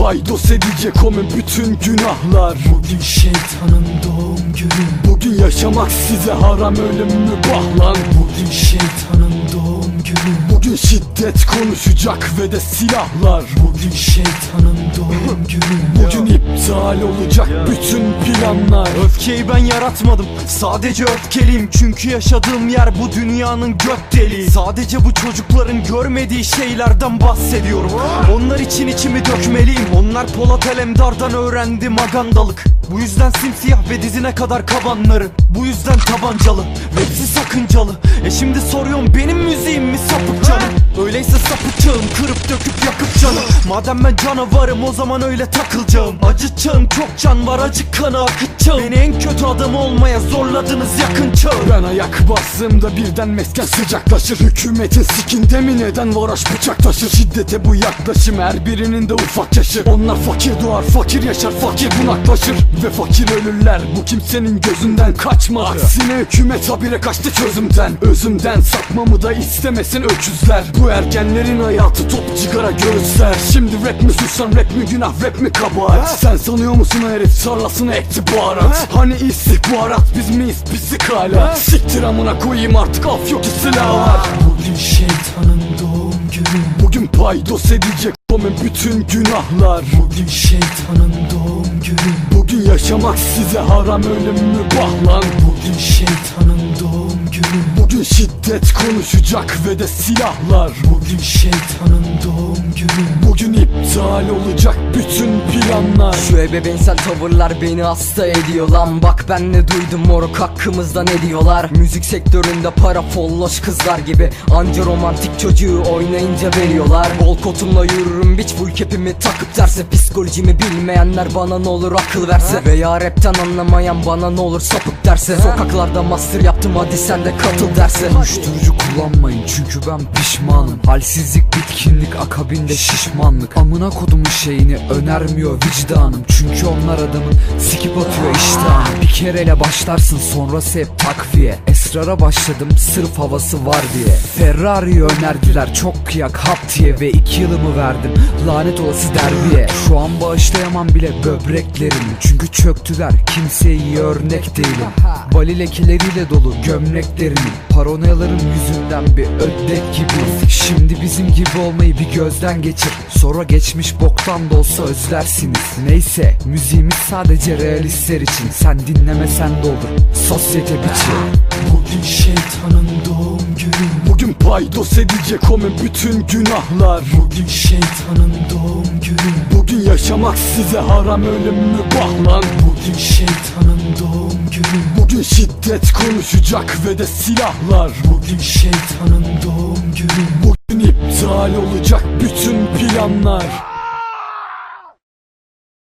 paydos edecek onun bütün günahlar. Bugün şeytanın doğum günü. Bugün yaşamak size haram ölüm mübah lan. Bugün şeytanın doğum günü Bugün şiddet konuşacak ve de silahlar Bugün. Şeytanın doğum günü. Bugün iptal olacak bütün planlar. Öfkeyi ben yaratmadım. Sadece öfkeliyim. Çünkü yaşadığım yer bu dünyanın gök deliği. Sadece bu çocukların görmediği şeylerden bahsediyorum. Onlar için içimi dökmeliyim. Onlar Polat Alemdar'dan öğrendi magandalık Bu yüzden simsiyah ve dizine kadar kabanları Bu yüzden tabancalı Hepsi sakıncalı. E şimdi soruyorum benim müziğim mi sapık canım Öyleyse sapıtacağım kırıp döküp yakıp canım. Madem ben canavarım o zaman öyle takılacağım. Acıtacağım çok can var acı kanı akıtacağım. Beni en kötü adam olmaya zorladınız yakın çağ Ben ayak bastığımda birden mesken sıcaklaşır. Hükümetin sikinde mi neden varaş bıçak taşır? Şiddete bu yaklaşım her birinin de ufak yaşı Onlar fakir doğar fakir yaşar fakir bunaklaşır. Ve fakir ölürler bu kimsenin gözünden kaçmadı Aksine hükümet habire kaçtı çözümden. Özümden sapmamı da istemesin öküzler. Bu ergenlerin hayatı top cigara göğüsler. Şimdi rap mi suçsan rap mi günah rap mi kabahat? Sen sanıyor musun herif tarlasına ekti baharat Hani istihbarat biz miyiz pislik hala? Siktir amına koyayım artık af yok ki silah var. Bugün şeytanın doğum günü. Bugün paydos edecek onun bütün günahlar. Bugün şeytanın doğum günü. Bugün yaşamak size haram ölüm mübah lan. Bugün şeytanın doğum günü Bugün şiddet konuşacak ve de silahlar. Bugün şeytanın doğum günü. Bugün iptal olacak bütün planlar. Şu ebeveynsel tavırlar beni hasta ediyor lan. Bak ben ne duydum moruk hakkımızda ne diyorlar? Müzik sektöründe para folloş kızlar gibi. Anca romantik çocuğu oynayınca veriyorlar. Bol kotumla yürürüm biç full kepimi takıp derse. Psikolojimi bilmeyenler bana ne olur akıl verse. Veya rapten anlamayan bana ne olur sapık derse. Sokaklarda master yaptım hadi sen de katıl derse Uyuşturucu kullanmayın çünkü ben pişmanım. Halsizlik bitkinlik akabinde şişmanlık. Amına kodumun şeyini önermiyor vicdanım. Çünkü onlar adamın sikip atıyor iştahını. Bir kereyle başlarsın sonrası hep takviye Esrara başladım sırf havası var diye. Ferrari'yi önerdiler çok kıyak hap diye Ve iki yılımı verdim. Lanet olası derbiye. Şu an bağışlayamam bile böbreklerimi Çünkü çöktüler kimseye iyi örnek değilim. Bali lekileriyle dolu gömleklerimi Paranoyalarım yüzünden bir ödlek gibi. Şimdi bizim gibi olmayı bir gözden geçir. Sonra geçmiş boktan da olsa özlersiniz. Neyse müziğimiz sadece realistler için. Sen dinlemesen de olur sosyete biçi Bugün şeytanın doğum günü. Bugün paydos edecek onun bütün günahlar. Bugün şeytanın doğum günü. Bugün yaşamak size haram ölüm mübah lan. Bugün şeytanın doğum günü. Bugün şiddet konuşacak ve de silahlar. Bugün şeytanın doğum günü. Bugün iptal olacak bütün planlar